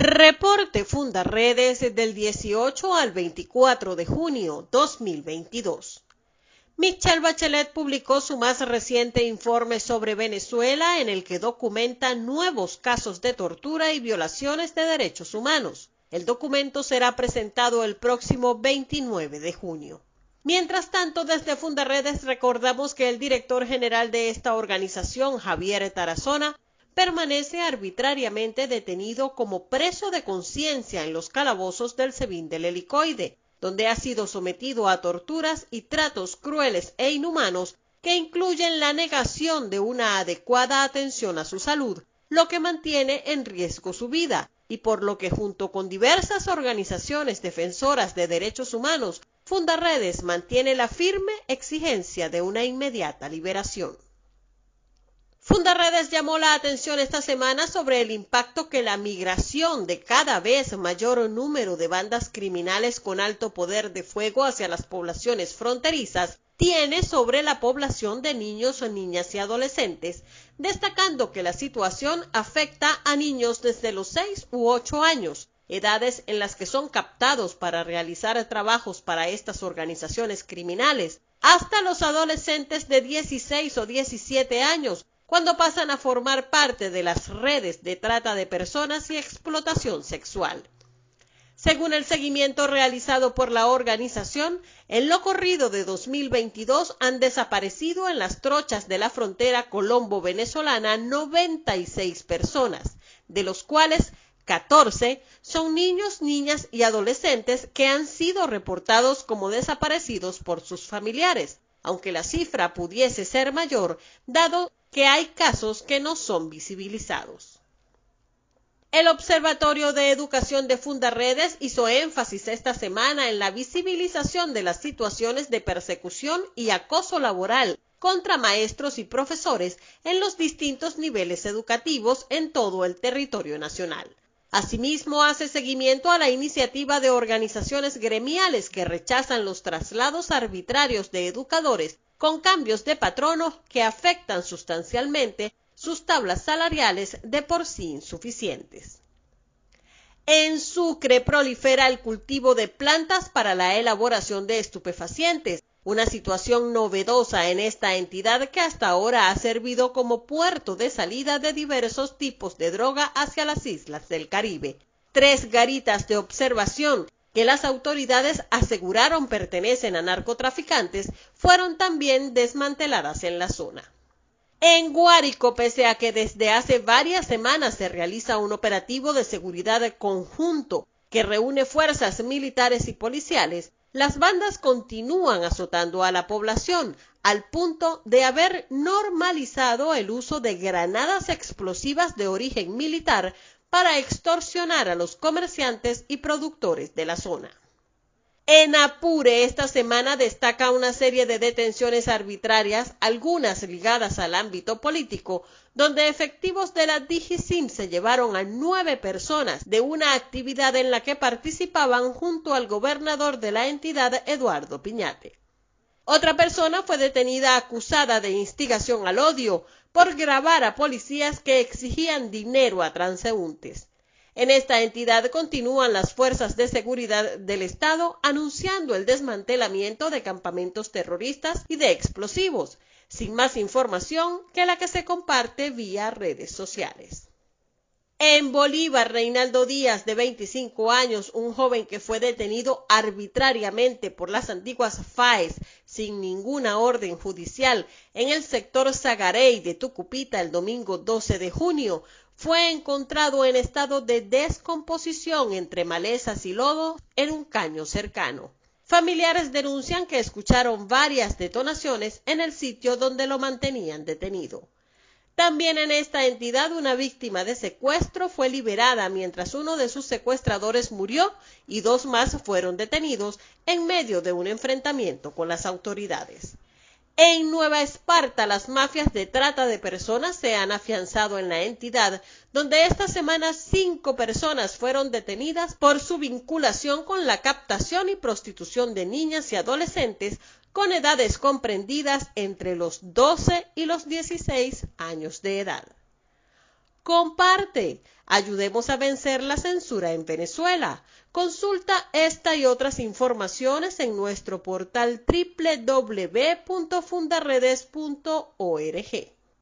Reporte Fundaredes del 18 al 24 de junio 2022. Michelle Bachelet publicó su más reciente informe sobre Venezuela en el que documenta nuevos casos de tortura y violaciones de derechos humanos. El documento será presentado el próximo 29 de junio. Mientras tanto, desde Fundaredes recordamos que el director general de esta organización, Javier Tarazona, permanece arbitrariamente detenido como preso de conciencia en los calabozos del Sebin del Helicoide, donde ha sido sometido a torturas y tratos crueles e inhumanos que incluyen la negación de una adecuada atención a su salud, lo que mantiene en riesgo su vida, y por lo que junto con diversas organizaciones defensoras de derechos humanos, Fundaredes mantiene la firme exigencia de una inmediata liberación. Fundaredes llamó la atención esta semana sobre el impacto que la migración de cada vez mayor número de bandas criminales con alto poder de fuego hacia las poblaciones fronterizas tiene sobre la población de niños, niñas y adolescentes, destacando que la situación afecta a niños desde los 6 u 8 años, edades en las que son captados para realizar trabajos para estas organizaciones criminales, hasta los adolescentes de 16 o 17 años, cuando pasan a formar parte de las redes de trata de personas y explotación sexual. Según el seguimiento realizado por la organización, en lo corrido de 2022 han desaparecido en las trochas de la frontera colombo-venezolana 96 personas, de los cuales 14 son niños, niñas y adolescentes que han sido reportados como desaparecidos por sus familiares, aunque la cifra pudiese ser mayor, dado que hay casos que no son visibilizados. El Observatorio de Educación de Fundaredes hizo énfasis esta semana en la visibilización de las situaciones de persecución y acoso laboral contra maestros y profesores en los distintos niveles educativos en todo el territorio nacional. Asimismo, hace seguimiento a la iniciativa de organizaciones gremiales que rechazan los traslados arbitrarios de educadores con cambios de patrono que afectan sustancialmente sus tablas salariales de por sí insuficientes. En Sucre prolifera el cultivo de plantas para la elaboración de estupefacientes, una situación novedosa en esta entidad que hasta ahora ha servido como puerto de salida de diversos tipos de droga hacia las islas del Caribe. Tres garitas de observación que las autoridades aseguraron pertenecen a narcotraficantes fueron también desmanteladas en la zona. En Guárico, pese a que desde hace varias semanas se realiza un operativo de seguridad conjunto que reúne fuerzas militares y policiales, las bandas continúan azotando a la población al punto de haber normalizado el uso de granadas explosivas de origen militar para extorsionar a los comerciantes y productores de la zona. En Apure esta semana destaca una serie de detenciones arbitrarias, algunas ligadas al ámbito político, donde efectivos de la DIGISIM se llevaron a nueve personas de una actividad en la que participaban junto al gobernador de la entidad, Eduardo Piñate. Otra persona fue detenida acusada de instigación al odio por grabar a policías que exigían dinero a transeúntes. En esta entidad continúan las fuerzas de seguridad del Estado anunciando el desmantelamiento de campamentos terroristas y de explosivos, sin más información que la que se comparte vía redes sociales. En Bolívar, Reinaldo Díaz, de 25 años, un joven que fue detenido arbitrariamente por las antiguas FAES sin ninguna orden judicial en el sector Zagarey de Tucupita el domingo 12 de junio, fue encontrado en estado de descomposición entre malezas y lodo en un caño cercano. Familiares denuncian que escucharon varias detonaciones en el sitio donde lo mantenían detenido. También en esta entidad una víctima de secuestro fue liberada mientras uno de sus secuestradores murió y dos más fueron detenidos en medio de un enfrentamiento con las autoridades. En Nueva Esparta, las mafias de trata de personas se han afianzado en la entidad, donde esta semana cinco personas fueron detenidas por su vinculación con la captación y prostitución de niñas y adolescentes con edades comprendidas entre los 12 y los 16 años de edad. Comparte. Ayudemos a vencer la censura en Venezuela. Consulta esta y otras informaciones en nuestro portal www.fundaredes.org.